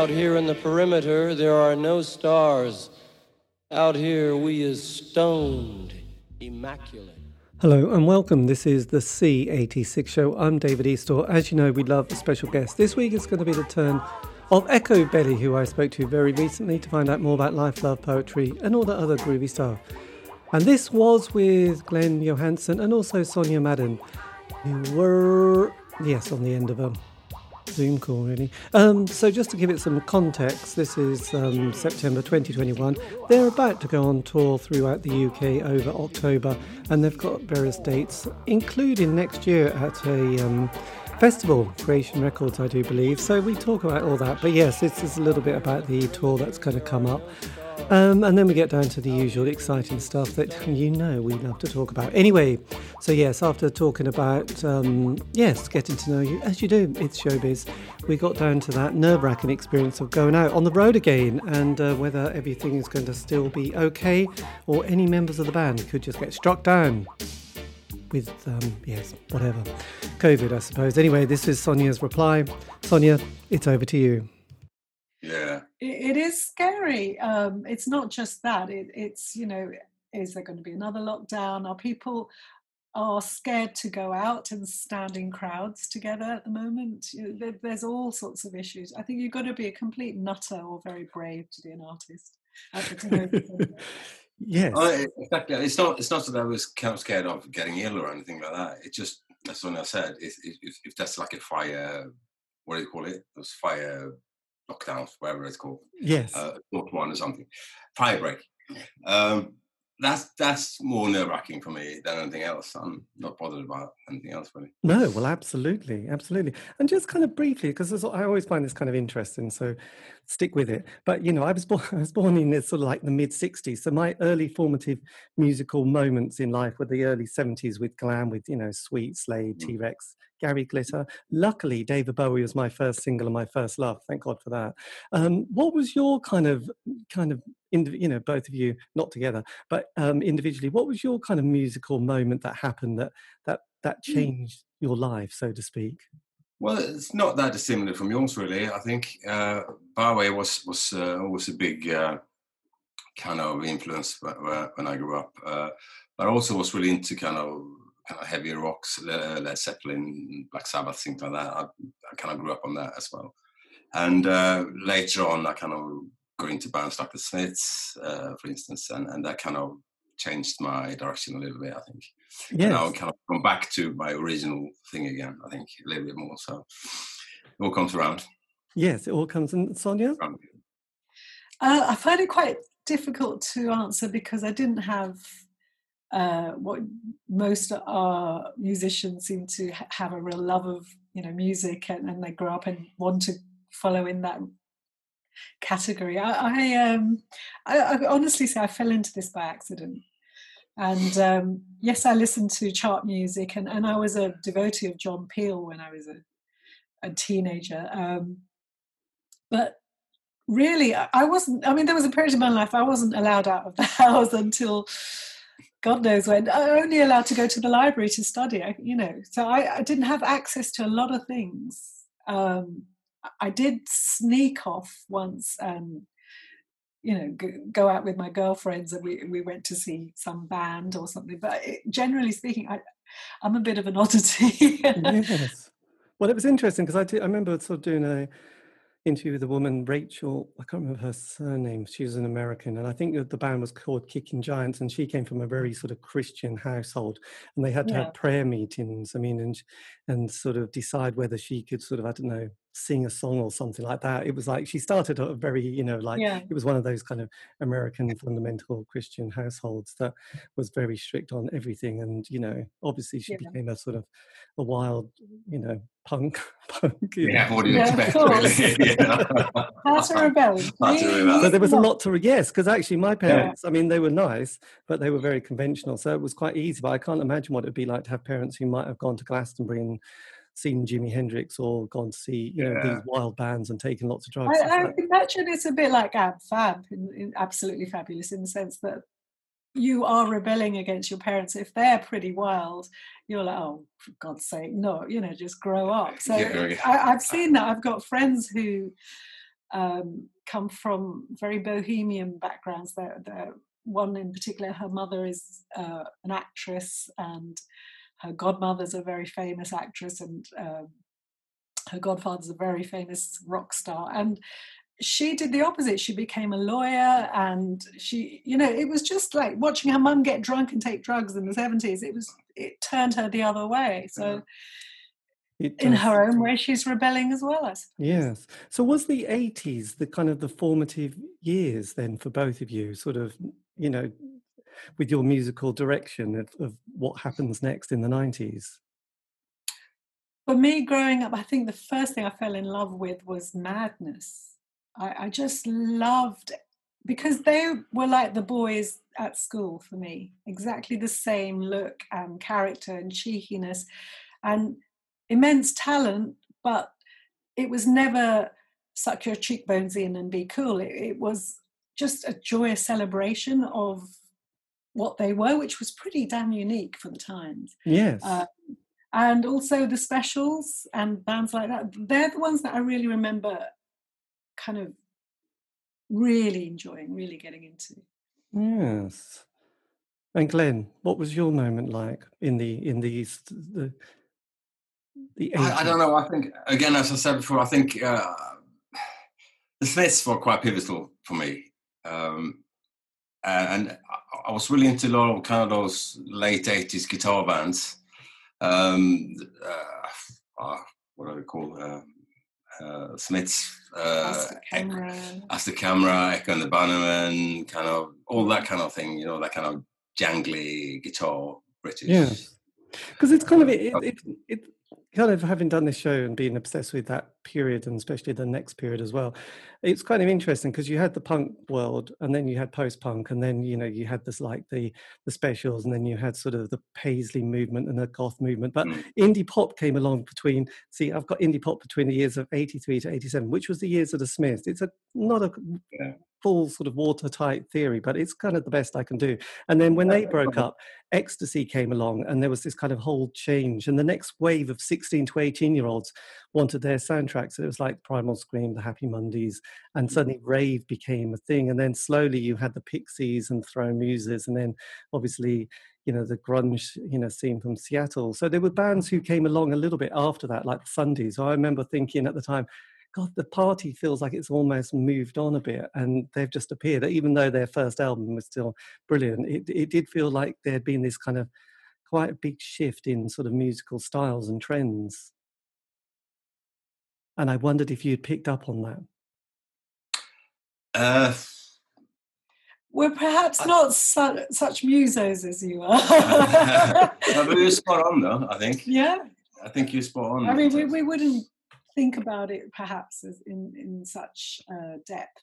Out here in the perimeter, there are no stars. Out here, we is stoned, immaculate. Hello and welcome. This is the C86 show. I'm David Eastaugh. As you know, we love a special guest. This week it's going to be the turn of Echobelly, who I spoke to very recently to find out more about life, love, poetry, and all the other groovy stuff. And this was with Glenn Johansson and also Sonia Madan, who were, yes, on the end of a Zoom call, really. Um, so, just to give it some context, this is um, September 2021. They're about to go on tour throughout the UK over October, and they've got various dates, including next year at a um, festival, Creation Records, I do believe. So, we talk about all that. But yes, this is a little bit about the tour that's going to come up. Um, and then we get down to the usual exciting stuff that you know we love to talk about. Anyway, so yes, after talking about, um, yes, getting to know you, as you do, it's showbiz, we got down to that nerve wracking experience of going out on the road again and uh, whether everything is going to still be okay or any members of the band could just get struck down with, um, yes, whatever. COVID, I suppose. Anyway, this is Sonia's reply. Sonia, it's over to you. Yeah. It, it is scary. Um, it's not just that. It, it's, you know, is there going to be another lockdown? Are people are scared to go out and stand in crowds together at the moment? There, there's all sorts of issues. I think you've got to be a complete nutter or very brave to be an artist. yes. I, exactly. It's not. It's not that I was kind of scared of getting ill or anything like that. It just, as i said, if, if, if that's like a fire, what do you call it? Those fire lockdowns, whatever it's called. Yes. Uh, one or something. Fire break. Um, that's that's more nerve wracking for me than anything else. I'm not bothered about anything else really. No, well, absolutely, absolutely. And just kind of briefly, because I always find this kind of interesting, so stick with it. But you know, I was born, I was born in the, sort of like the mid '60s, so my early formative musical moments in life were the early '70s with glam, with you know, Sweet Slade, mm. T Rex, Gary Glitter. Luckily, David Bowie was my first single and my first love. Thank God for that. Um, what was your kind of, kind of, you know, both of you not together, but um, individually, what was your kind of musical moment that happened that that that hmm. changed your life, so to speak? Well, it's not that dissimilar from yours, really. I think uh, Bowie was was uh, always a big uh, kind of influence when I grew up, uh, but I also was really into kind of kind of heavier rocks, Led Zeppelin, Black Sabbath, things like that. I, I kind of grew up on that as well. And uh, later on, I kind of got into bands like the Smiths, uh, for instance, and, and that kind of changed my direction a little bit, I think. Yes. And now kind of gone back to my original thing again, I think, a little bit more. So it all comes around. Yes, it all comes in. Sonia? Uh, I find it quite difficult to answer because I didn't have uh, what most our musicians seem to have a real love of you know music and, and they grow up and want to follow in that category. I, I, um, I, I honestly say I fell into this by accident. And um, yes, I listened to chart music, and, and I was a devotee of John Peel when I was a, a teenager. Um, but really, I wasn't. I mean, there was a period in my life I wasn't allowed out of the house until God knows when. I only allowed to go to the library to study, you know. So I, I didn't have access to a lot of things. Um, I did sneak off once you know, go out with my girlfriends and we, we went to see some band or something. But it, generally speaking, I, I'm a bit of an oddity. yes. Well, it was interesting because I, did, I remember sort of doing a interview with a woman, Rachel, I can't remember her surname. She was an American. And I think that the band was called Kicking Giants. And she came from a very sort of Christian household. And they had to yeah. have prayer meetings. I mean, and, and sort of decide whether she could sort of, I don't know, sing a song or something like that. It was like she started a very, you know, like yeah. it was one of those kind of American fundamental Christian households that was very strict on everything. And, you know, obviously she yeah. became a sort of a wild, you know, punk. punk yeah, know. what do you yeah, expect? Really? How to rebel. So there was a lot to, yes, because actually my parents, I mean, they were nice, but they were very conventional. So it was quite easy. But I can't imagine what it would be like to have parents who might have gone to Glastonbury and seen Jimi Hendrix or gone to see you know yeah. these wild bands and taken lots of drugs. I, I imagine it's a bit like Ab Fab, in, in absolutely fabulous in the sense that you are rebelling against your parents if they're pretty wild you're like oh for god's sake no you know just grow up so yeah, yeah. I, have seen that i've got friends who um, come from very bohemian backgrounds. They're, they're, one in particular, her mother is uh, an actress, and her godmother's a very famous actress, and um, her godfather's a very famous rock star. And she did the opposite. She became a lawyer, and she, you know, it was just like watching her mum get drunk and take drugs in the seventies. It was, it turned her the other way. So in her own way she's rebelling as well yes so was the 80s the kind of the formative years then for both of you sort of you know with your musical direction of, of what happens next in the 90s for me growing up i think the first thing i fell in love with was madness i, I just loved because they were like the boys at school for me exactly the same look and character and cheekiness and immense talent, but it was never suck your cheekbones in and be cool. It, it was just a joyous celebration of what they were, which was pretty damn unique for the times. Yes. Um, and also the specials and bands like that. They're the ones that I really remember kind of really enjoying, really getting into. Yes. And Glenn, what was your moment like in the in these the the I, I, don't know. I think again, as I said before, I think uh, the Smiths were quite pivotal for me, um, and I, was really into a lot of kind of those late '80s guitar bands. Um, uh, uh, what do they call uh, uh, Smiths? Uh, the camera, Aztec Camera, Echo and the Bunnymen, kind of all that kind of thing. You know, that kind of jangly guitar British. Yeah, because it's kind of it, it, it, kind of having done this show and being obsessed with that period and especially the next period as well it's kind of interesting because you had the punk world and then you had post-punk and then you know you had this like the the specials and then you had sort of the paisley movement and the goth movement but mm. indie pop came along between see i've got indie pop between the years of 83 to 87 which was the years of the smiths it's a not a yeah full sort of watertight theory, but it's kind of the best I can do. And then when they broke up, ecstasy came along and there was this kind of whole change. And the next wave of 16 to 18 year olds wanted their soundtracks. It was like Primal Scream, the Happy Mondays, and mm. suddenly rave became a thing. And then slowly you had the Pixies and Throw Muses, and then obviously you know the grunge you know scene from Seattle. So there were bands who came along a little bit after that, like the Sundays. So I remember thinking at the time, God, the party feels like it's almost moved on a bit and they've just appeared. Even though their first album was still brilliant, it, it did feel like there had been this kind of quite a big shift in sort of musical styles and trends. And I wondered if you'd picked up on that. Uh, we're perhaps not su- such musos as you are. no, but you're spot on, though. I think. Yeah. I think you're spot on. I mean, we, we wouldn't think about it perhaps as in in such uh, depth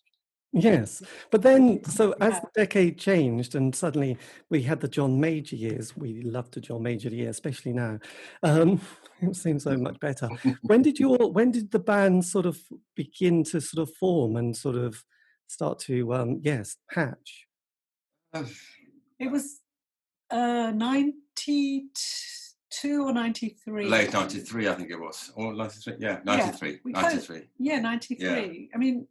Yes, but then, so as the decade changed, and suddenly we had the John Major years. We loved the John Major year, especially now. Um, it seems so much better. when did your when did the band sort of begin to sort of form and sort of start to um, yes hatch? It was uh, ninety two or 93 late 93 i think it was or 93 yeah 93 yeah, 93 yeah 93 yeah. i mean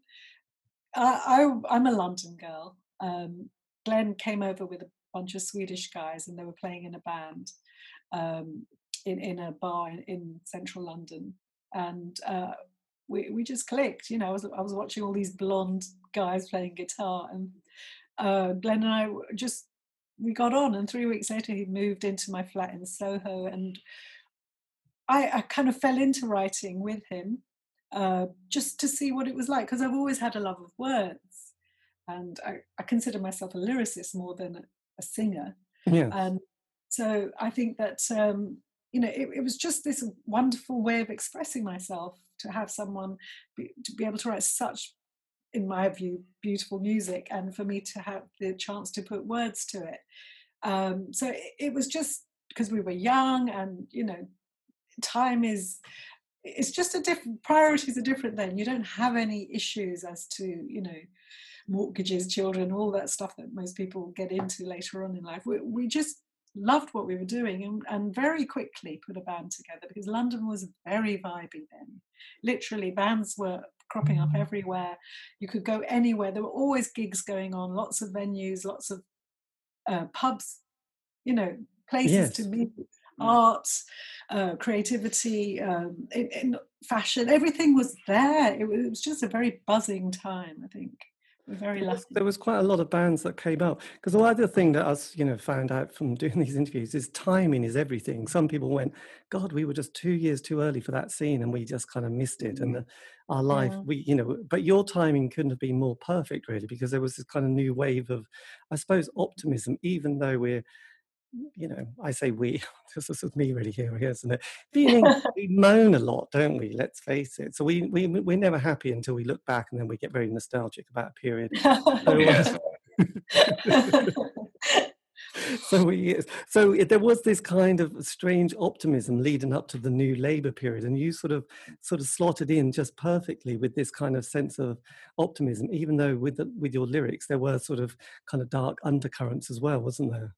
I, I am a london girl. Um, glenn came over with a bunch of swedish guys and they were playing in a band um, in in a bar in, in central london. And uh, we, we just clicked you know I was, I was watching all these blonde guys playing guitar and uh, glenn and i just we got on and three weeks later he moved into my flat in soho and i, I kind of fell into writing with him uh, just to see what it was like because i've always had a love of words and I, I consider myself a lyricist more than a, a singer yeah. and so i think that um, you know it, it, was just this wonderful way of expressing myself to have someone be, to be able to write such in my view, beautiful music, and for me to have the chance to put words to it. Um, so it, it was just because we were young, and you know, time is it's just a different priorities are different then you don't have any issues as to you know mortgages children all that stuff that most people get into later on in life we, we just loved what we were doing and, and, very quickly put a band together because London was very vibey then. Literally, bands were cropping up everywhere. You could go anywhere. There were always gigs going on, lots of venues, lots of uh, pubs, you know, places Yes. to meet, art, uh, creativity, um, in, in fashion. Everything was there. It was, it was just a very buzzing time. I think very There was, lucky. there was quite a lot of bands that came up because the other thing that us, you know, found out from doing these interviews is timing is everything. Some people went, "God, we were just two years too early for that scene, and we just kind of missed it." And mm. the, our life, Yeah. we, you know, but your timing couldn't have been more perfect, really, because there was this kind of new wave of, I suppose, optimism. Even though we're, you know, I say we, this is me really here, isn't it? Feeling we moan a lot, don't we? Let's face it. So we we we're never happy until we look back, and then we get very nostalgic about a period. So, uh, so we so it, there was this kind of strange optimism leading up to the new labor period and you sort of sort of slotted in just perfectly with this kind of sense of optimism even though with the, with your lyrics there were sort of kind of dark undercurrents as well wasn't there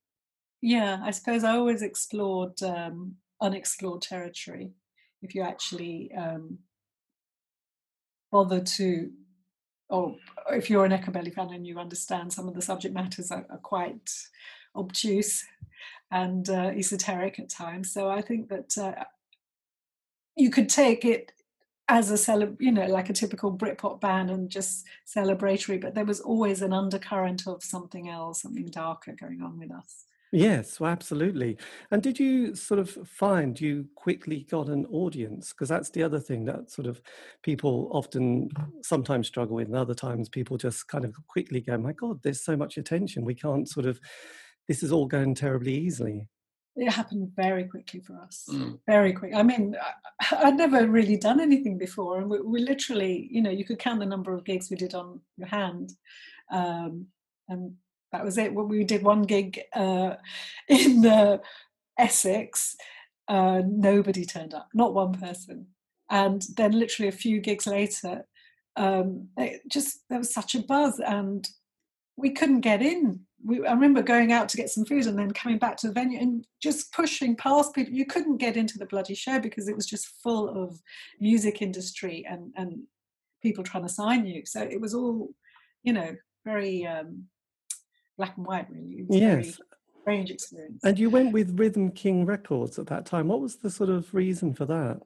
yeah, I suppose I always explored um, unexplored territory. If you actually um, bother to, or if you're an Echobelly fan and you understand some of the subject matters are, are quite obtuse and uh, esoteric at times. So I think that uh, you could take it as a celeb, you know, like a typical Britpop band and just celebratory, but there was always an undercurrent of something else, something darker going on with us. Yes, well, absolutely. And did you sort of find you quickly got an audience? Because that's the other thing that sort of people often sometimes struggle with, and other times people just kind of quickly go, "My God, there's so much attention. We can't sort of. This is all going terribly easily." It happened very quickly for us. Mm. Very quick. I mean, I- I'd never really done anything before, and we, we literally, you know, you could count the number of gigs we did on your hand, um, and that was it. We did one gig uh, in uh, Essex, uh, nobody turned up, not one person, and then literally a few gigs later, um, it just there was such a buzz, and we couldn't get in. We, I remember going out to get some food and then coming back to the venue and just pushing past people. You couldn't get into the bloody show because it was just full of music industry and, and people trying to sign you. So it was all, you know, very um, black and white, really. It was a very Yes. strange experience. And you went with Rhythm King Records at that time. What was the sort of reason for that?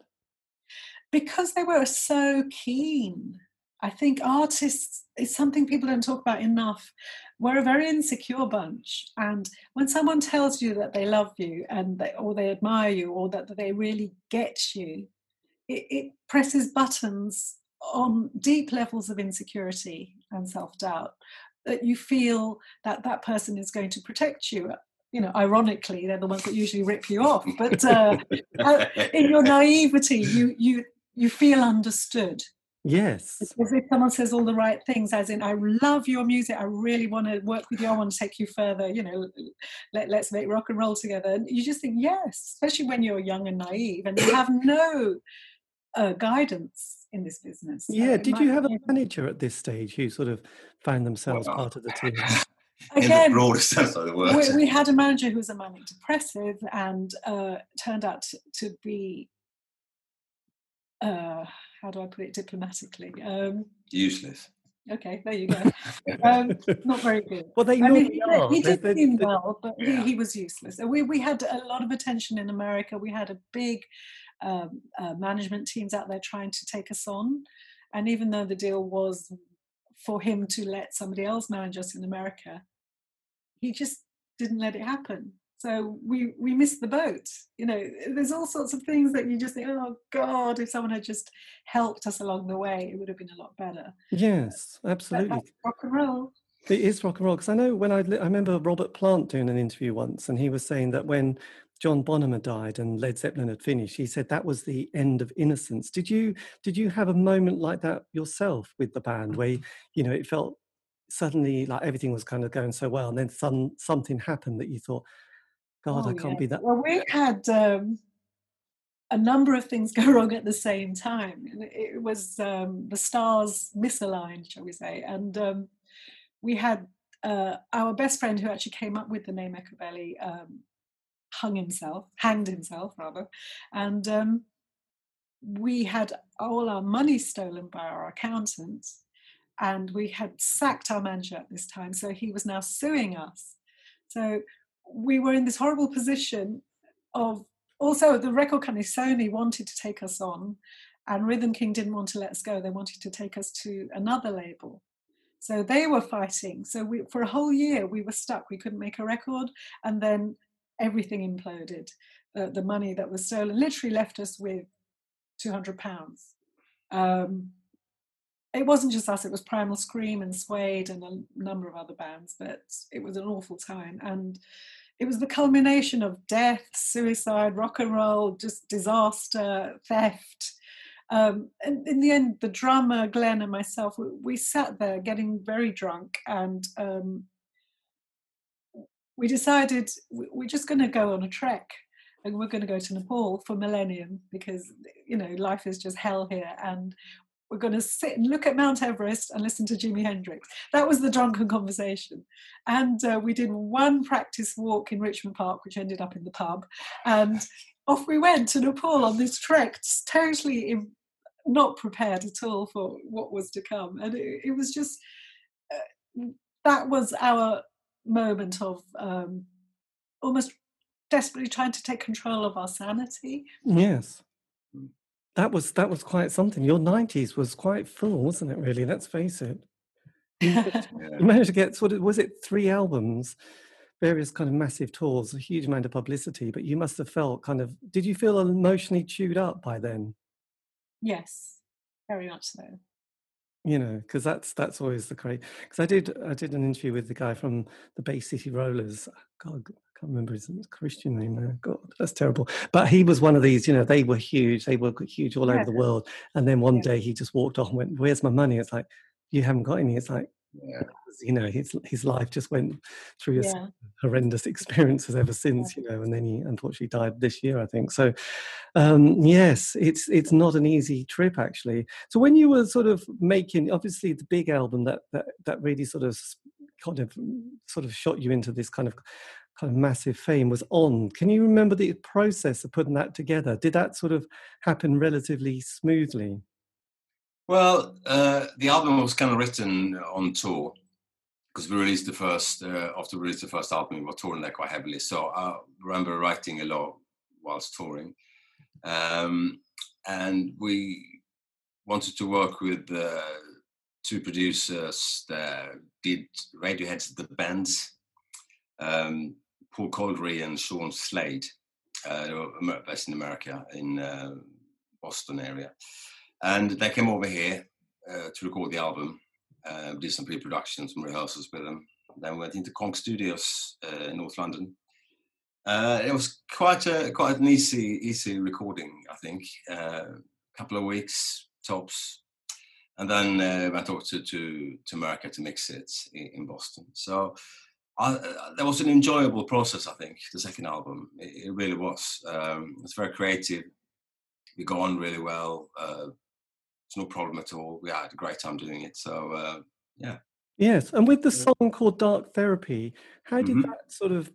because they were so keen. I think artists is something people don't talk about enough. We're a very insecure bunch, and when someone tells you that they love you and they, or they admire you or that they really get you, it, it presses buttons on deep levels of insecurity and self doubt that you feel that that person is going to protect you. You know, ironically, they're the ones that usually rip you off, but uh, uh, in your naivety, you you you feel understood. Yes. If someone says all the right things, as in, I love your music, I really want to work with you, I want to take you further, you know, let, let's make rock and roll together. And you just think, yes, especially when you're young and naive and you have no uh, guidance in this business. So Yeah. it Did you might have a manager at this stage who sort of found themselves Well, part of the team? In the Again, broadest sense of the word. we, we had a manager who was a manic depressive and uh, turned out to, to be, uh, how do I put it diplomatically? Um, Useless. okay, there you go. Um, not very good. Well, they I normally he, are. did- he They- did they- seem well, but he, Yeah. he was useless. And we, we had a lot of attention in America. We had a big um, uh, management teams out there trying to take us on. And even though the deal was for him to let somebody else manage us in America, he just didn't let it happen. So we we missed the boat. You know, there's all sorts of things that you just think, oh God, if someone had just helped us along the way, it would have been a lot better. Yes, absolutely. rock and roll. It is rock and roll because I know when I I remember Robert Plant doing an interview once, and he was saying that when John Bonham had died and Led Zeppelin had finished, he said that was the end of innocence. Did you did you have a moment like that yourself with the band where you know it felt suddenly like everything was kind of going so well, and then some something happened that you thought, God, Oh, I can't yeah. be that. Well, we had um, a number of things go wrong at the same time. and It it was um, the stars misaligned, shall we say, and um, we had uh, our best friend who actually came up with the name Echobelly um, hung himself, hanged himself rather, and um, we had all our money stolen by our accountant and we had sacked our manager at this time so he was now suing us. So we were in this horrible position of also the record company sony wanted to take us on and rhythm king didn't want to let us go. They wanted to take us to another label. So they were fighting. So we, for a whole year we were stuck. We couldn't make a record and then everything imploded uh, the money that was stolen literally left us with 200 pounds. Um, it wasn't just us, it was Primal Scream and Suede and a number of other bands, but it was an awful time. And it was the culmination of death, suicide, rock and roll, just disaster, theft. Um, and in the end, the drummer, Glenn, and myself, we, we sat there getting very drunk and um, we decided we're just going to go on a trek and we're going to go to Nepal for millennium because you know life is just hell here and we're going to sit and look at Mount Everest and listen to Jimi Hendrix. That was the drunken conversation. And uh, we did one practice walk in Richmond Park, which ended up in the pub. And off we went to Nepal on this trek, totally not prepared at all for what was to come. And it, it was just, uh, that was our moment of um, almost desperately trying to take control of our sanity. Yes. Hmm. That was that was quite something. Your nineties was quite full, wasn't it? Really, let's face it. You, you managed to get sort of was it three albums, various kind of massive tours, a huge amount of publicity. But you must have felt kind of. Did you feel emotionally chewed up by then? Yes, very much so you know because that's that's always the crazy because i did i did an interview with the guy from the bay city rollers ah, god I can't remember his Christian name now. God, that's terrible. But he was one of these, you know, they were huge. They were huge all yeah. over the world. And then one yeah. day he just walked off and went, Where's my money? It's like, You haven't got any. It's like, yeah. you know, his his life just went through yeah. horrendous experiences ever since, you know, and then he unfortunately died this year, I think. So, um, yes, it's it's not an easy trip actually. So when you were sort of making, obviously, the big album that that that really sort of kind of sort of shot you into this kind of kind of massive fame was on. Can you remember the process of putting that together? Did that sort of happen relatively smoothly? Well, uh, the album was kind of written on tour because we released the first uh, after we released the first album, we were touring there quite heavily. So I remember writing a lot whilst touring, um, and we wanted to work with uh, two producers that did Radiohead's The Bends. Um, Paul Kolderie and Sean Slade. Uh, were based in America, in uh, Boston area. And they came over here uh, to record the album, uh, did some pre-production, some rehearsals with them. Then went into Konk Studios uh, in North London. Uh, it was quite a quite an easy easy recording, I think. A couple of weeks tops, and then uh, went over to, to to America to mix it in, in Boston. So uh, that was an enjoyable process. I think the second album, it, it really was. Um, it's very creative. We got on really well. Uh, it's no problem at all. We had a great time doing it. So uh, yeah. Yes, and with the song called "Dark Therapy," how did mm-hmm. that sort of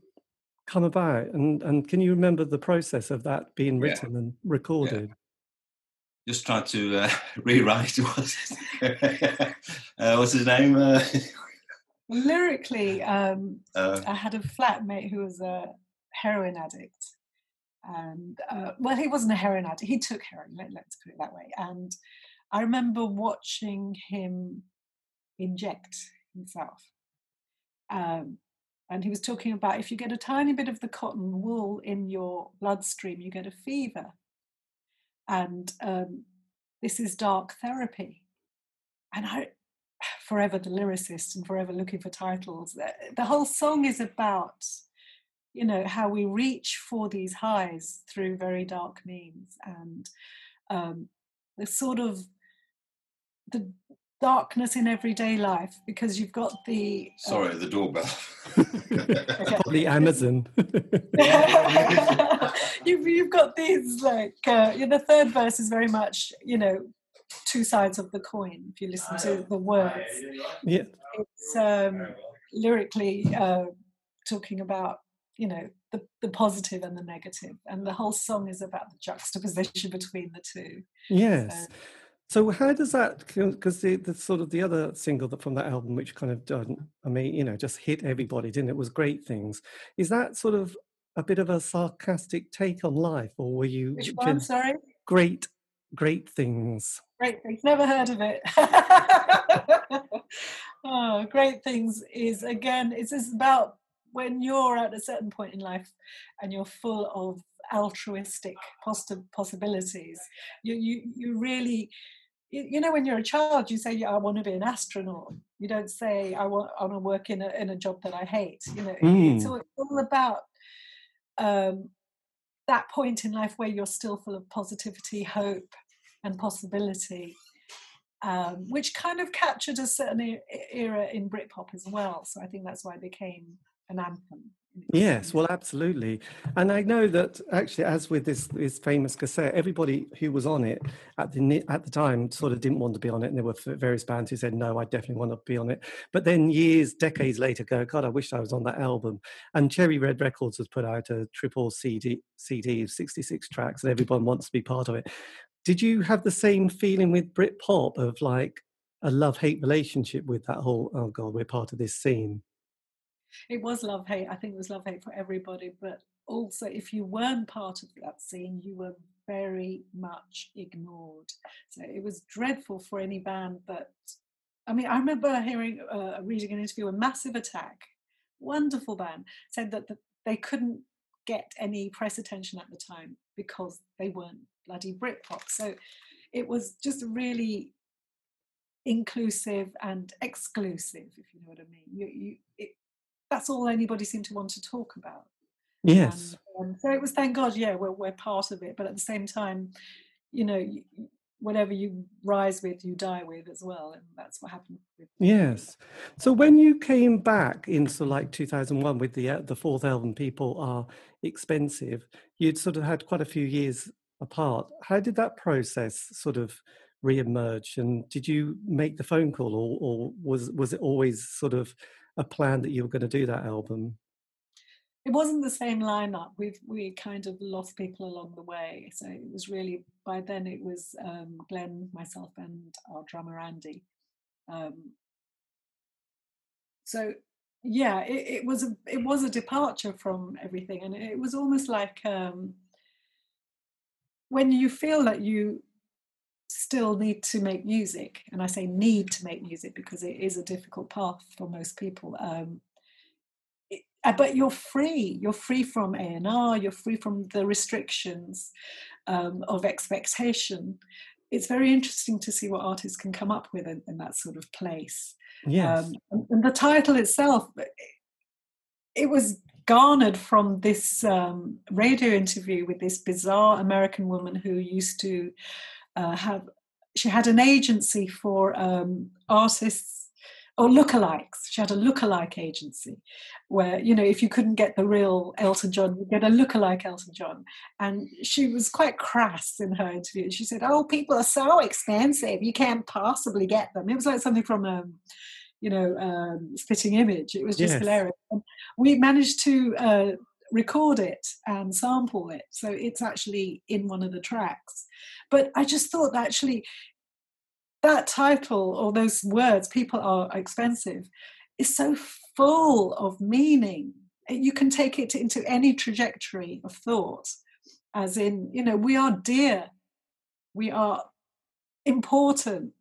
come about? And and can you remember the process of that being written yeah. and recorded? Yeah. Just trying to uh, rewrite. What's, uh, what's his name? Uh, lyrically, um, uh, I had a flatmate who was a heroin addict. And uh, well, he wasn't a heroin addict, he took heroin, let, us put it that way. And I remember watching him inject himself. Um, and he was talking about if you get a tiny bit of the cotton wool in your bloodstream, you get a fever. And um, this is dark therapy. And I, forever the lyricist and forever looking for titles. The whole song is about, you know, how we reach for these highs through very dark means and um, the sort of the darkness in everyday life because you've got the uh, sorry the doorbell the amazon you've, you've got these like uh, the third verse is very much you know two sides of the coin if you listen to the words. Yeah. It's um, lyrically uh, talking about, you know, the, the positive and the negative, and the whole song is about the juxtaposition between the two. Yes. So, so how does that? Because the, the sort of the other single that from that album, which kind of done, I mean, you know, just hit everybody, didn't it? Was great things. Is that sort of a bit of a sarcastic take on life, or were you? Which one? Sorry. Great, great things. Great things. Never heard of it. oh, great things is again. It's just about when you're at a certain point in life and you're full of altruistic possibilities. You you you really you know when you're a child you say yeah, i want to be an astronaut. You don't say i want, I want to work in a, in a job that i hate. You know mm. it's, all, all about um, that point in life where you're still full of positivity hope and possibility um, which kind of captured a certain era in britpop as well. So i think that's why it became an anthem Yes, well, absolutely. And I know that actually, as with this this famous cassette, everybody who was on it at the at the time sort of didn't want to be on it, and there were various bands who said, "No, I definitely want to be on it." But then years, decades later, go, "God, I wish I was on that album." And Cherry Red Records has put out a triple CD CD of sixty six tracks, and everyone wants to be part of it. Did you have the same feeling with Britpop of like a love hate relationship with that whole? Oh God, we're part of this scene it was love hate. I think it was love hate for everybody, but also if you weren't part of that scene, you were very much ignored. So it was dreadful for any band that. I mean, I remember hearing, uh, reading an interview, a Massive Attack, wonderful band, said that the, they couldn't get any press attention at the time because they weren't bloody Britpop. So it was just really inclusive and exclusive, if you know what I mean. You, you, it, that's all anybody seemed to want to talk about. Yes. Um, so it was thank God, yeah, we're we're part of it. But at the same time, you know, whatever you rise with, you die with as well, and that's what happened. With yes. So when you came back into like 2001 with the uh, the fourth album, "People Are Expensive," you'd sort of had quite a few years apart. How did that process sort of re-emerge? And did you make the phone call, or, or was was it always sort of a plan that you were going to do that album? It wasn't the same lineup. We've we kind of lost people along the way. So it was really by then it was um, Glenn, myself, and our drummer Andy. Um, so yeah, it, it, was a it was a departure from everything, and it was almost like um, when you feel that you still need to make music and i say need to make music because it is a difficult path for most people um, it, uh, but you're free you're free from a&r you're free from the restrictions um, of expectation it's very interesting to see what artists can come up with in, in that sort of place yes. Um, and, and, the title itself it, it was garnered from this um, radio interview with this bizarre american woman who used to uh, have she had an agency for um, artists or lookalikes. She had a lookalike agency where, you know, if you couldn't get the real Elton John, you get a lookalike Elton John. And she was quite crass in her interview. She said, Oh, people are so expensive, you can't possibly get them. It was like something from um, you know, um, spitting image. It was just yes. hilarious. And we managed to uh, record it and sample it. So it's actually in one of the tracks. But I just thought actually that title or those words, people are expensive, is so full of meaning. You can take it into any trajectory of thought, as in, you know, we are dear, we are important,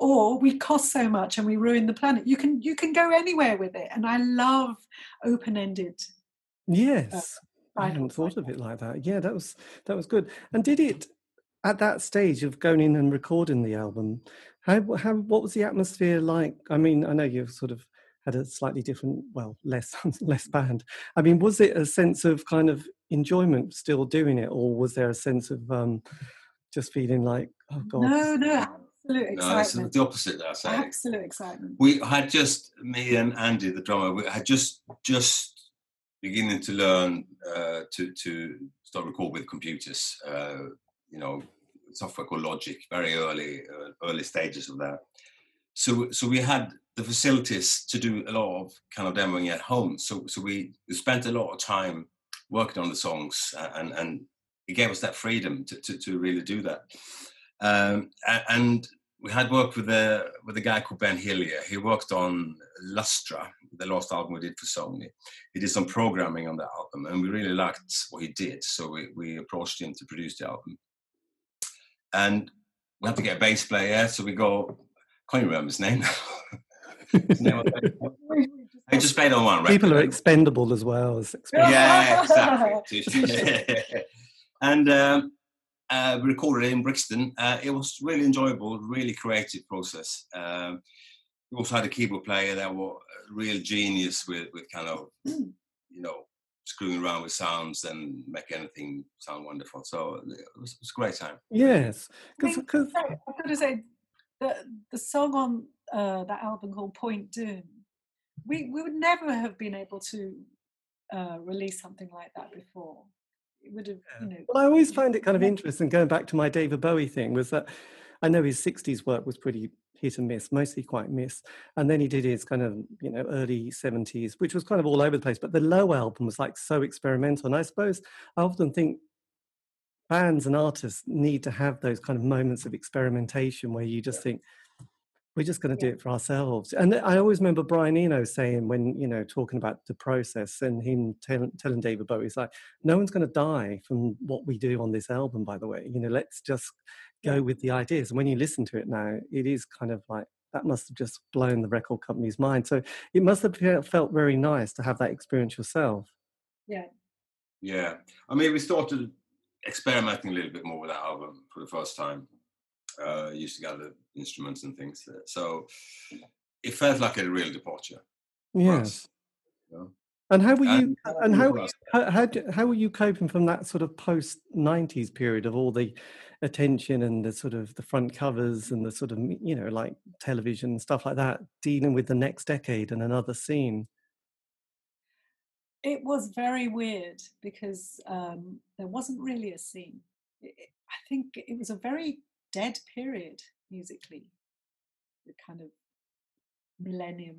or we cost so much and we ruin the planet. You can you can go anywhere with it, and I love open-ended Yes. Uh, I hadn't thought of it like that. Yeah, that was that was good. And did it at that stage of going in and recording the album? How how what was the atmosphere like? I mean, I know you've sort of had a slightly different, well, less less band. I mean, was it a sense of kind of enjoyment still doing it, or was there a sense of um, just feeling like, oh god? No, no, absolute excitement. No, it's the opposite. There, absolute excitement. We had just me and Andy, the drummer, we had just just beginning to learn uh, to to start record with computers. Uh, you know, software called Logic, very early uh, early stages of that. So so we had the facilities to do a lot of kind of demoing at home. So so we spent a lot of time working on the songs, and and it gave us that freedom to to, to really do that. Um, and we had worked with a with a guy called Ben Hillier. He worked on Lustra, the last album we did for Sony. He did some programming on the album, and we really liked what he did. So we, we approached him to produce the album. And we had to get a bass player, so we go. Can't you remember his name? his name I just played on one. Right? People are expendable as well as expendable. Yeah, exactly. and um, uh, we recorded it in Brixton. Uh, it was really enjoyable, really creative process. Um, we also had a keyboard player that was a real genius with, with kind of, hmm. you know, screwing around with sounds and make anything sound wonderful. So it was, it was a great time. Yes. Cause, cause... I've got to say, the, the song on uh, that album called Point Doom, we, we would never have been able to uh, release something like that before it would have, you know. Well, I always find it kind of interesting. Going back to my David Bowie thing, was that I know his '60s work was pretty hit and miss, mostly quite miss. And then he did his kind of, you know, early 70s, which was kind of all over the place. But the Low album was like so experimental. And I suppose I often think bands and artists need to have those kind of moments of experimentation where you just think, we're just going to do it for ourselves. And I always remember Brian Eno saying when, you know, talking about the process and him tell, telling David Bowie, he's like, no one's going to die from what we do on this album, by the way. You know, let's just go with the ideas. And when you listen to it now, it is kind of like, that must have just blown the record company's mind. So it must have felt very nice to have that experience yourself. Yeah. Yeah. I mean, we started experimenting a little bit more with that album for the first time uh, used to gather instruments and things. So it felt like a real departure. Yes. you know? And how were you? And, and how, how how how were you coping from that sort of post '90s period of all the attention and the sort of the front covers and the sort of you know like television and stuff like that, dealing with the next decade and another scene? It was very weird because um, there wasn't really a scene. It, I think it was a very dead period musically, the kind of millennium.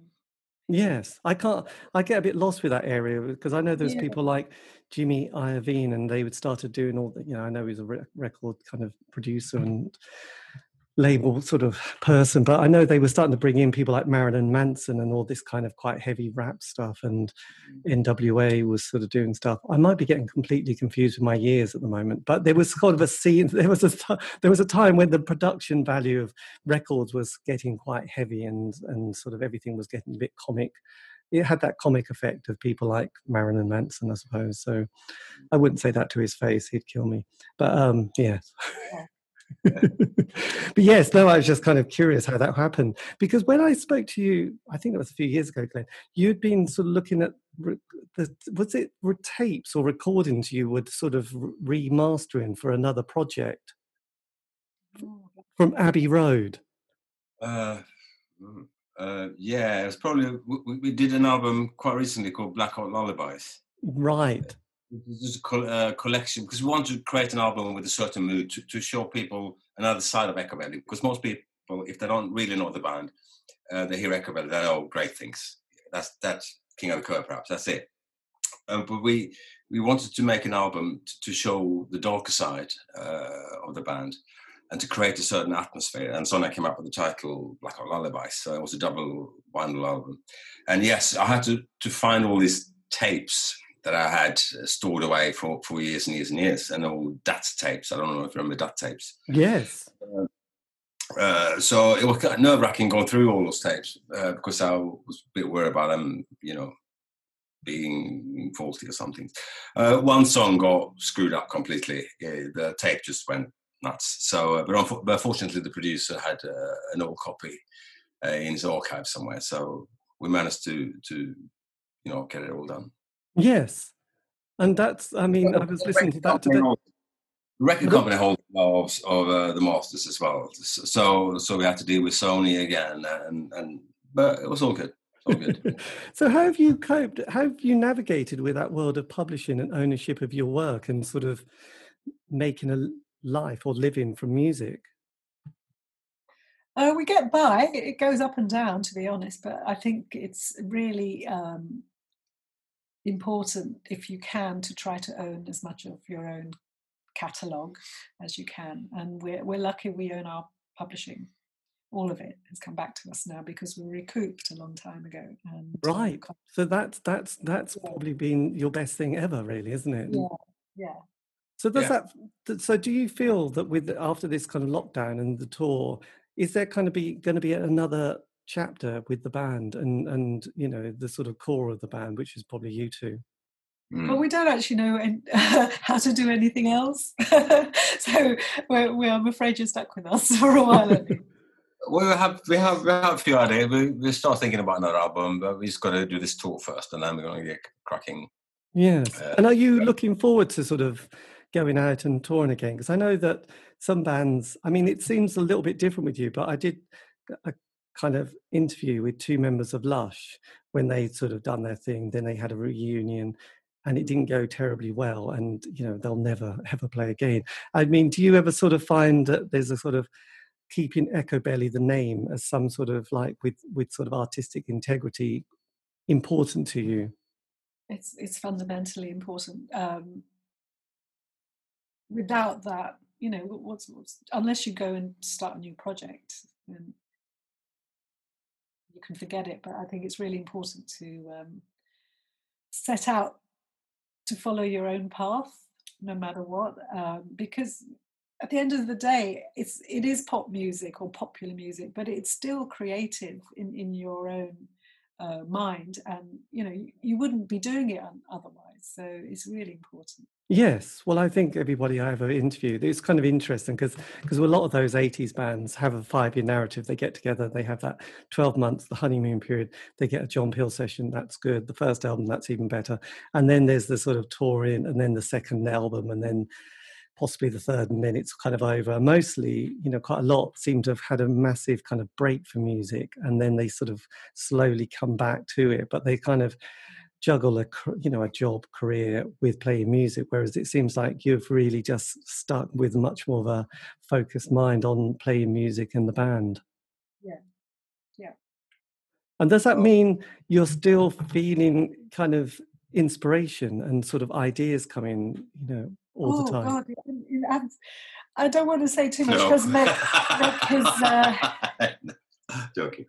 Yes, I can't. I get a bit lost with that area uh, because I know there's yeah. people like Jimmy Iovine, and they would started doing all the. You know, I know he's a record kind of producer mm-hmm. and label sort of person, but I know they were starting to bring in people like Marilyn Manson and all this kind of quite heavy rap stuff, and mm. NWA was sort of doing stuff. I might be getting completely confused with my years at the moment, but there was sort of a scene. There was a there was a time when the production value of records was getting quite heavy, and and sort of everything was getting a bit comic. It had that comic effect of people like Marilyn Manson, I suppose. So I wouldn't say that to his face; he'd kill me. But um, yeah. but yes, no, I was just kind of curious how that happened because when I spoke to you, I think it was a few years ago, Glenn, you'd been sort of looking at the was it tapes or recordings you were sort of remastering for another project from Abbey Road. Uh, uh, yeah, it was probably we, we did an album quite recently called Black Hot Lullabies. Right is a uh, collection because we want to create an album with a certain mood to, to show people another side of Echobelly. Because most people, if they don't really know the band, uh, they hear Echobelly, they know great things. That's that's King of the Court, perhaps. That's it. Um, but we we wanted to make an album to, to show the darker side uh, of the band and to create a certain atmosphere. And so I came up with the title Black Hot Lullabies. So it was a double vinyl album. And yes, I had to to find all these tapes that I had stored away for, for years and years and years, and all DAT tapes. I don't know if you remember DAT tapes. Yes. Uh, uh, so it was kind of nerve wracking going through all those tapes uh, because I was a bit worried about them, you know, being faulty or something. Uh, one song got screwed up completely. the tape just went nuts. So, uh, but, unfortunately, but fortunately, the producer had uh, an old copy in his archive somewhere. So we managed to to you know get it all done. Yes, and that's. I mean, I was listening to that today. Record company holds of, of uh, the masters as well, so so we had to deal with Sony again, and and but it was all good. All good. so how have you coped? How have you navigated with that world of publishing and ownership of your work and sort of making a life or living from music? Uh, we get by. It goes up and down, to be honest. But I think it's really um, important if you can to try to own as much of your own catalogue as you can. And we're, we're lucky we own our publishing. All of it has come back to us now because we recouped a long time ago. And uh, right. so that's that's that's yeah. probably been your best thing ever, really, isn't it? Yeah. Yeah. So does yeah. that? So do you feel that with after this kind of lockdown and the tour, is there kind of be going to be another chapter with the band and and you know the sort of core of the band, which is probably you two? But we don't actually know how to do anything else. so we're, we're, I'm afraid you're stuck with us for a while. we have we have we have a few ideas. We we start thinking about another album, but we just got to do this tour first, and then we're going to get cracking. Yes. Uh, and are you looking forward to sort of going out and touring again? Because I know that some bands. I mean, it seems a little bit different with you, but I did a kind of interview with two members of Lush when they sort of done their thing. Then they had a reunion, and it didn't go terribly well and you know they'll never ever play again i mean do you ever sort of find that there's a sort of keeping Echobelly the name as some sort of like with with sort of artistic integrity important to you it's it's fundamentally important um without that you know what's, what's unless you go and start a new project then you can forget it but i think it's really important to um, set out to follow your own path no matter what um, because at the end of the day it's it is pop music or popular music but it's still creative in in your own uh, mind and you know you, you wouldn't be doing it otherwise so it's really important Yes, well, I think everybody I ever interviewed, it's kind of interesting because because a lot of those '80s bands have a five-year narrative. They get together, they have that 12 months, the honeymoon period. They get a John Peel session, that's good. The first album, that's even better. And then there's the sort of touring, and then the second album, and then possibly the third, and then it's kind of over. Mostly, you know, quite a lot seem to have had a massive kind of break for music, and then they sort of slowly come back to it. But they kind of juggle a you know a job career with playing music whereas it seems like you've really just stuck with much more of a focused mind on playing music in the band. Yeah. Yeah. And does that mean you're still feeling kind of inspiration and sort of ideas coming you know all oh, the time? God. i don't want to say too much because no. because uh, joking.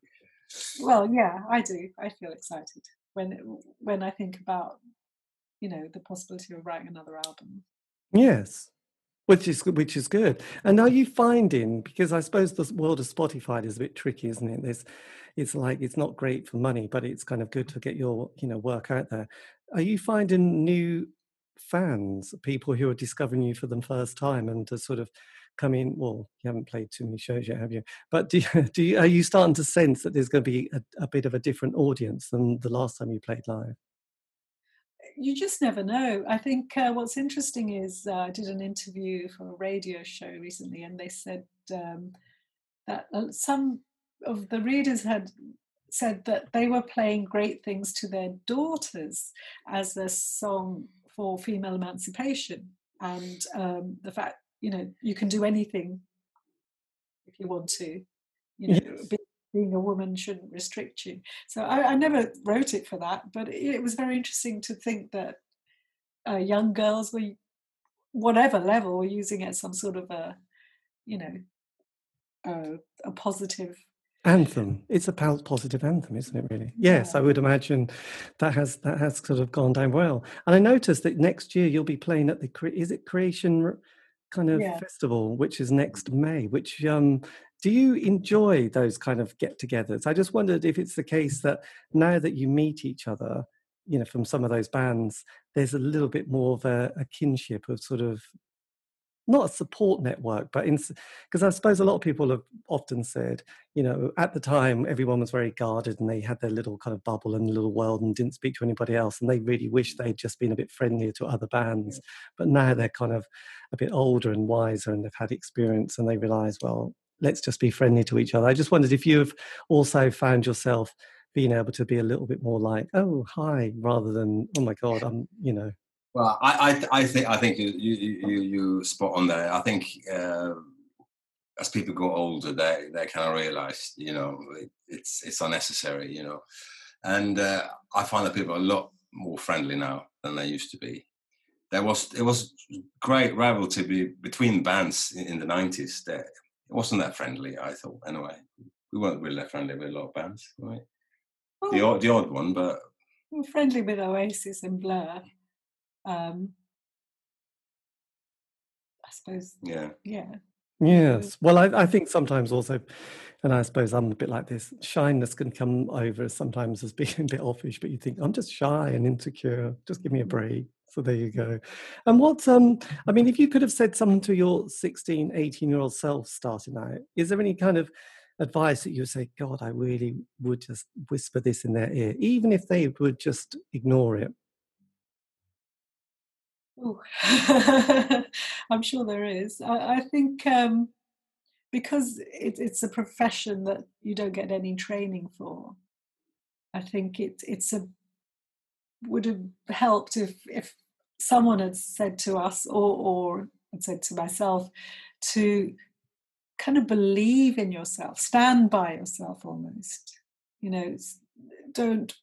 Well yeah i do. I feel excited when when I think about you know the possibility of writing another album. Yes, which is which is good. And are you finding because I suppose the world of Spotify is a bit tricky, isn't it? There's, it's like it's not great for money, but it's kind of good to get your you know work out there. Are you finding new fans, people who are discovering you for the first time, and to sort of come in? Well, you haven't played too many shows yet, have you? But do you, do you, are you starting to sense that there's going to be a, a bit of a different audience than the last time you played live? you just never know. I think uh, what's interesting is uh, I did an interview for a radio show recently, and they said um, that uh, some of the readers had said that they were playing great things to their daughters as a song for female emancipation, and um, the fact you know you can do anything if you want to you know yes. being a woman shouldn't restrict you so I, I, never wrote it for that but it, was very interesting to think that uh, young girls were whatever level were using it as some sort of a you know a, a positive anthem it's a positive anthem isn't it really yes yeah. i would imagine that has that has sort of gone down well and i noticed that next year you'll be playing at the is it creation kind of yeah. festival, which is next May. Which um, do you enjoy those kind of get-togethers? I just wondered if it's the case that now that you meet each other, you know, from some of those bands, there's a little bit more of a, a kinship of sort of not a support network, but because I suppose a lot of people have often said, you know, at the time everyone was very guarded and they had their little kind of bubble and little world and didn't speak to anybody else, and they really wish they'd just been a bit friendlier to other bands. But now they're kind of a bit older and wiser and they've had experience and they realise, well, let's just be friendly to each other. I just wondered if you've also found yourself being able to be a little bit more like, oh, hi, rather than, oh my God, I'm, you know, well, I, I, I think I think you you you, you spot on there. I think uh, as people go older, they they kind of realize, you know, it, it's it's unnecessary, you know, and uh, I find that people are a lot more friendly now than they used to be. There was it was great rivalry between bands in, in the nineties. That it wasn't that friendly. I thought anyway. We weren't really that friendly with a lot of bands, right? Well, The odd, the odd one, but we're friendly with Oasis and Blur. Um, I suppose, yeah. yeah. Yes. Well, I, I think sometimes also, and I suppose I'm a bit like this, shyness can come over sometimes as being a bit offish, but you think, I'm just shy and insecure. Just give me a break. So there you go. And what, um, I mean, if you could have said something to your 16, 18 year old self starting out, is there any kind of advice that you would say, God, I really would just whisper this in their ear, even if they would just ignore it? I'm sure there is. I, I think um, because it, it's a profession that you don't get any training for. I think it it's a would have helped if if someone had said to us or or had said to myself to kind of believe in yourself, stand by yourself almost. You know, don't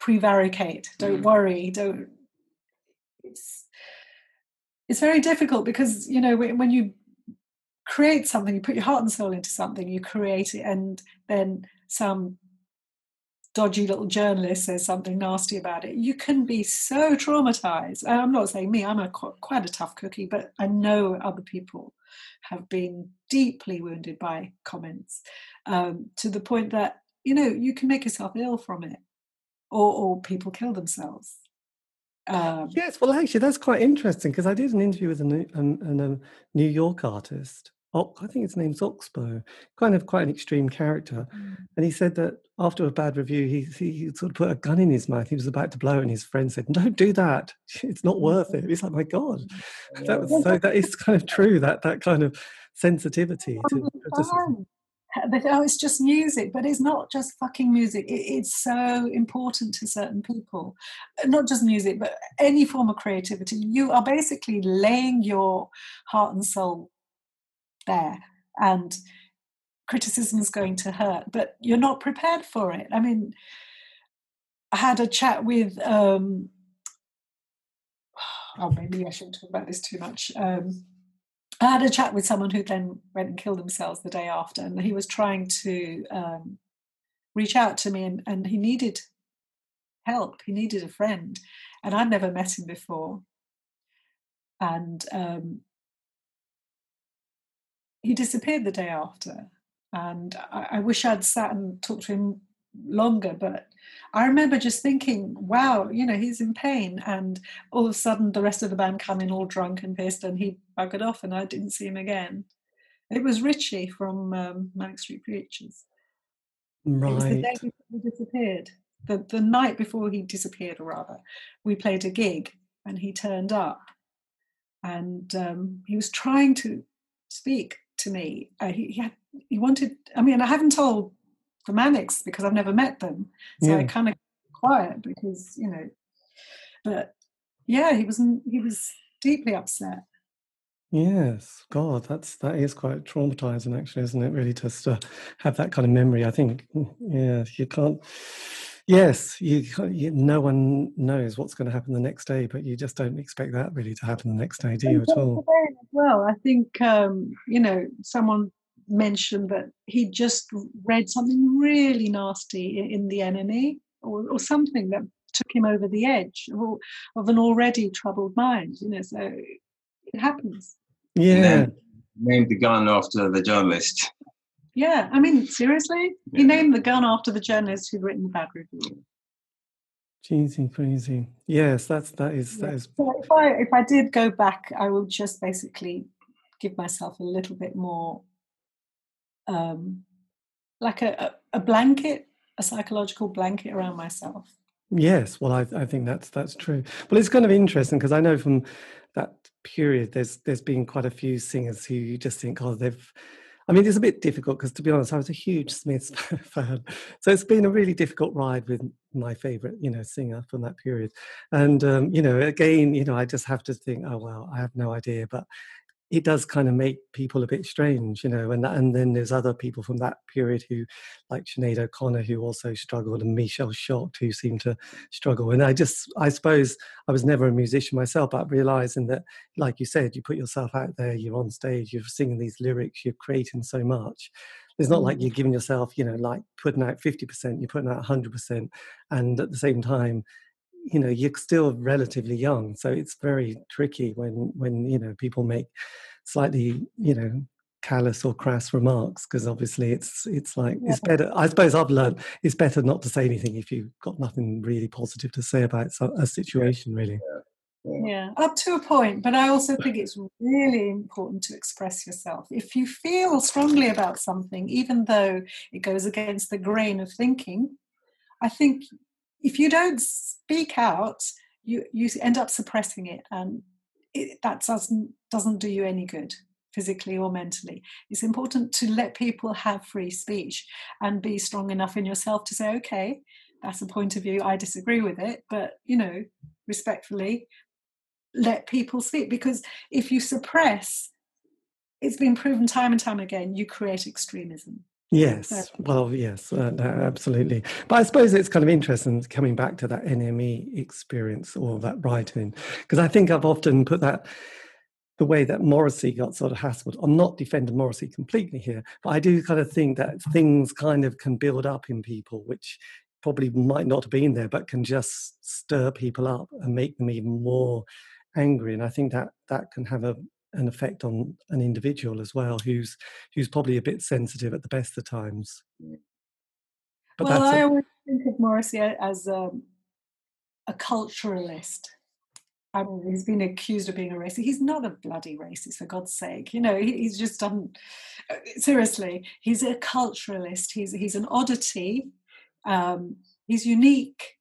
prevaricate, don't Mm. worry, don't it's it's very difficult because you know when when you create something you put your heart and soul into something you create it and then some dodgy little journalist says something nasty about it you can be so traumatized. I'm not saying me i'm a quite a tough cookie but i know other people have been deeply wounded by comments um, to the point that you know you can make yourself ill from it or, or people kill themselves um, Yes, well, actually, that's quite interesting because I did an interview with a New, um, an, a New York artist. Oh, I think his name's Oxbow, kind of quite an extreme character. And he said that after a bad review, he, he, he sort of put a gun in his mouth. He was about to blow it, and his friend said, "Don't do that. It's not worth it." It's like, my God, that was, so that is kind of true. That that kind of sensitivity to go, oh, it's just music, but it's not just fucking music. It, it's so important to certain people. Not just music, but any form of creativity. You are basically laying your heart and soul there, and criticism is going to hurt, but you're not prepared for it. I mean, I had a chat with. Um, oh, maybe I shouldn't talk about this too much. Um, I had a chat with someone who then went and killed themselves the day after, and he was trying to um, reach out to me, and, and he needed help. He needed a friend, and I'd never met him before. And um, he disappeared the day after, and I, I wish I'd sat and talked to him longer. But I remember just thinking, "Wow, you know, he's in pain," and all of a sudden, the rest of the band come in all drunk and pissed, and he buggered off, and I didn't see him again. It was Richey from um, Manic Street Preachers. It was the Right. day before he disappeared. The, the night before he disappeared, or rather, we played a gig and he turned up and um, he was trying to speak to me. Uh, he, he, had, he wanted, I mean, I haven't told the Manics because I've never met them. So I kind of quiet because, you know, but yeah, he was, he was deeply upset. Yes, God, that's that is quite traumatizing, actually, isn't it? Really, just to have that kind of memory. I think, mm, yeah, you can't. Yes, you, can't- you no one knows what's going to happen the next day, but you just don't expect that really to happen the next day, do you at all? well, I think um, you know someone mentioned that he just read something really nasty in, in the NME or, or something that took him over the edge of, of an already troubled mind. You know, so it happens. Yeah, then named the gun after the journalist. Yeah, I mean, seriously, he named the gun after the journalist who'd written the bad review. cheesy, crazy. Yes, that's that is that Yeah. is. So if I if I did go back, I would just basically give myself a little bit more, um, like a, a blanket, a psychological blanket around myself. Yes, well, I, I think that's that's true. Well, it's kind of interesting because I know from that period, there's there's been quite a few singers who you just think, oh, they've. I mean, it's a bit difficult because, to be honest, I was a huge Smiths fan, so it's been a really difficult ride with my favourite, you know, singer from that period. And um, you know, again, you know, I just have to think, oh well, I have no idea, but it does kind of make people a bit strange, you know. And and then there's other people from that period who, like Sinead O'Connor, who also struggled, and Michelle Shocked, who seemed to struggle. And I just, I suppose, I was never a musician myself, but realizing that, like you said, you put yourself out there, you're on stage, you're singing these lyrics, you're creating so much. It's not like mm. you're giving yourself, you know, like putting out 50%, you're putting out 100%. And at the same time, you know you're still relatively young so it's very tricky when when you know people make slightly you know callous or crass remarks because obviously it's it's like yeah. it's better i suppose i've learned it's better not to say anything if you've got nothing really positive to say about a situation really yeah. yeah up to a point but i also think it's really important to express yourself if you feel strongly about something even though it goes against the grain of thinking i think if you don't speak out, you you end up suppressing it, and it, that doesn't doesn't do you any good physically or mentally. It's important to let people have free speech and be strong enough in yourself to say, okay, that's a point of view. I disagree with it, but you know, respectfully, let people speak because if you suppress, it's been proven time and time again, you create extremism. Yes, well, yes, uh, absolutely. But I suppose it's kind of interesting coming back to that NME experience or that writing, because I think I've often put that the way that Morrissey got sort of hassled. I'm not defending Morrissey completely here, but I do kind of think that things kind of can build up in people, which probably might not have been there, but can just stir people up and make them even more angry. And I think that that can have a, an effect on an individual as well who's who's probably a bit sensitive at the best of times but well i always think of morrissey as a, a culturalist I mean, he's been accused of being a racist. He's not a bloody racist, for God's sake. You know, he, he's just done. Uh, seriously, he's a culturalist. He's he's an oddity. Um, he's unique,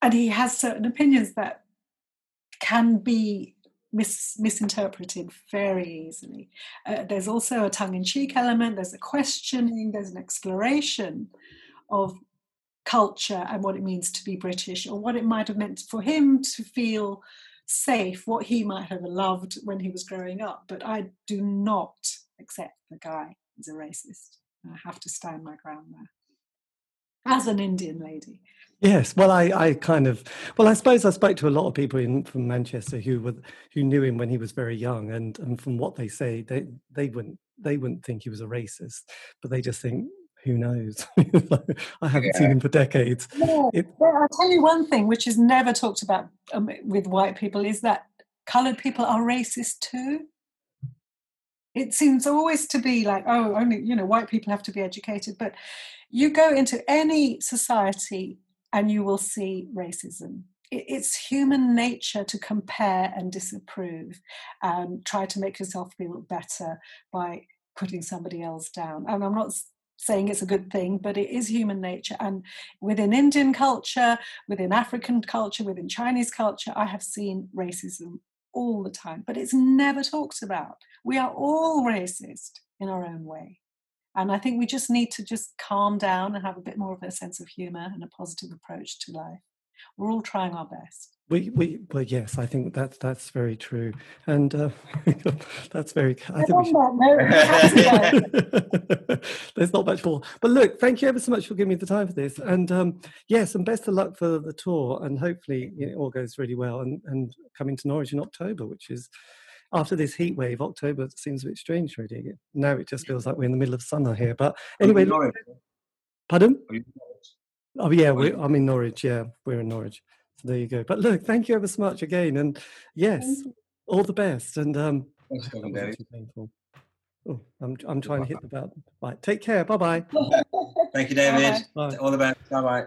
and he has certain opinions that can be mis- misinterpreted very easily. Uh, there's also a tongue in cheek element, there's a questioning, there's an exploration of culture and what it means to be British, or what it might have meant for him to feel safe, what he might have loved when he was growing up. But I do not accept the guy as a racist. I have to stand my ground there as an Indian lady. Yes, well, I, I kind of, well, I suppose I spoke to a lot of people in from Manchester who were who knew him when he was very young, and and from what they say, they they wouldn't they wouldn't think he was a racist, but they just think who knows? I haven't yeah. seen him for decades. Yeah. It, well, I'll tell you one thing, which is never talked about um, with white people, is that coloured people are racist too. It seems always to be like, oh, only you know, white people have to be educated, but you go into any society and you will see racism. It's human nature to compare and disapprove and try to make yourself feel better by putting somebody else down. And I'm not saying it's a good thing, but it is human nature. And within Indian culture, within African culture, within Chinese culture, I have seen racism all the time, but it's never talked about. We are all racist in our own way. And I think we just need to just calm down and have a bit more of a sense of humor and a positive approach to life. We're all trying our best. We, we, well, yes, I think that's that's very true, and uh, that's very. I think we should... There's not much more, but look, thank you ever so much for giving me the time for this, and um, yes, and best of luck for the tour, and hopefully it all goes really well, and and coming to Norwich in October, which is after this heat wave, October seems a bit strange already. Now it just feels like we're in the middle of summer here. But anyway, pardon? Oh yeah, I'm in Norwich. Yeah, we're in Norwich. So there you go. But look, thank you ever so much again, and yes, all the best. And um, painful. Oh, I'm I'm trying to hit the button. Right, take care. Bye bye. Thank you, David. Bye. All the best. Bye bye.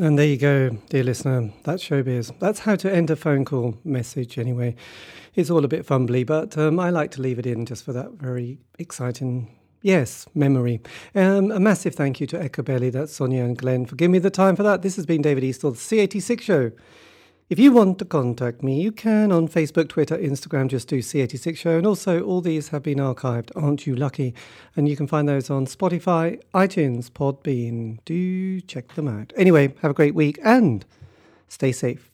And there you go, dear listener. That's showbiz. That's how to end a phone call message, anyway. It's all a bit fumbly, but um, I like to leave it in just for that very exciting, yes, memory. Um, a massive thank you to Echobelly, that's Sonia and Glenn, for giving me the time for that. This has been David Eastall, the C86 Show. If you want to contact me, you can on Facebook, Twitter, Instagram, just do C86 Show. And also, all these have been archived. Aren't you lucky? And you can find those on Spotify, iTunes, Podbean. Do check them out. Anyway, have a great week and stay safe.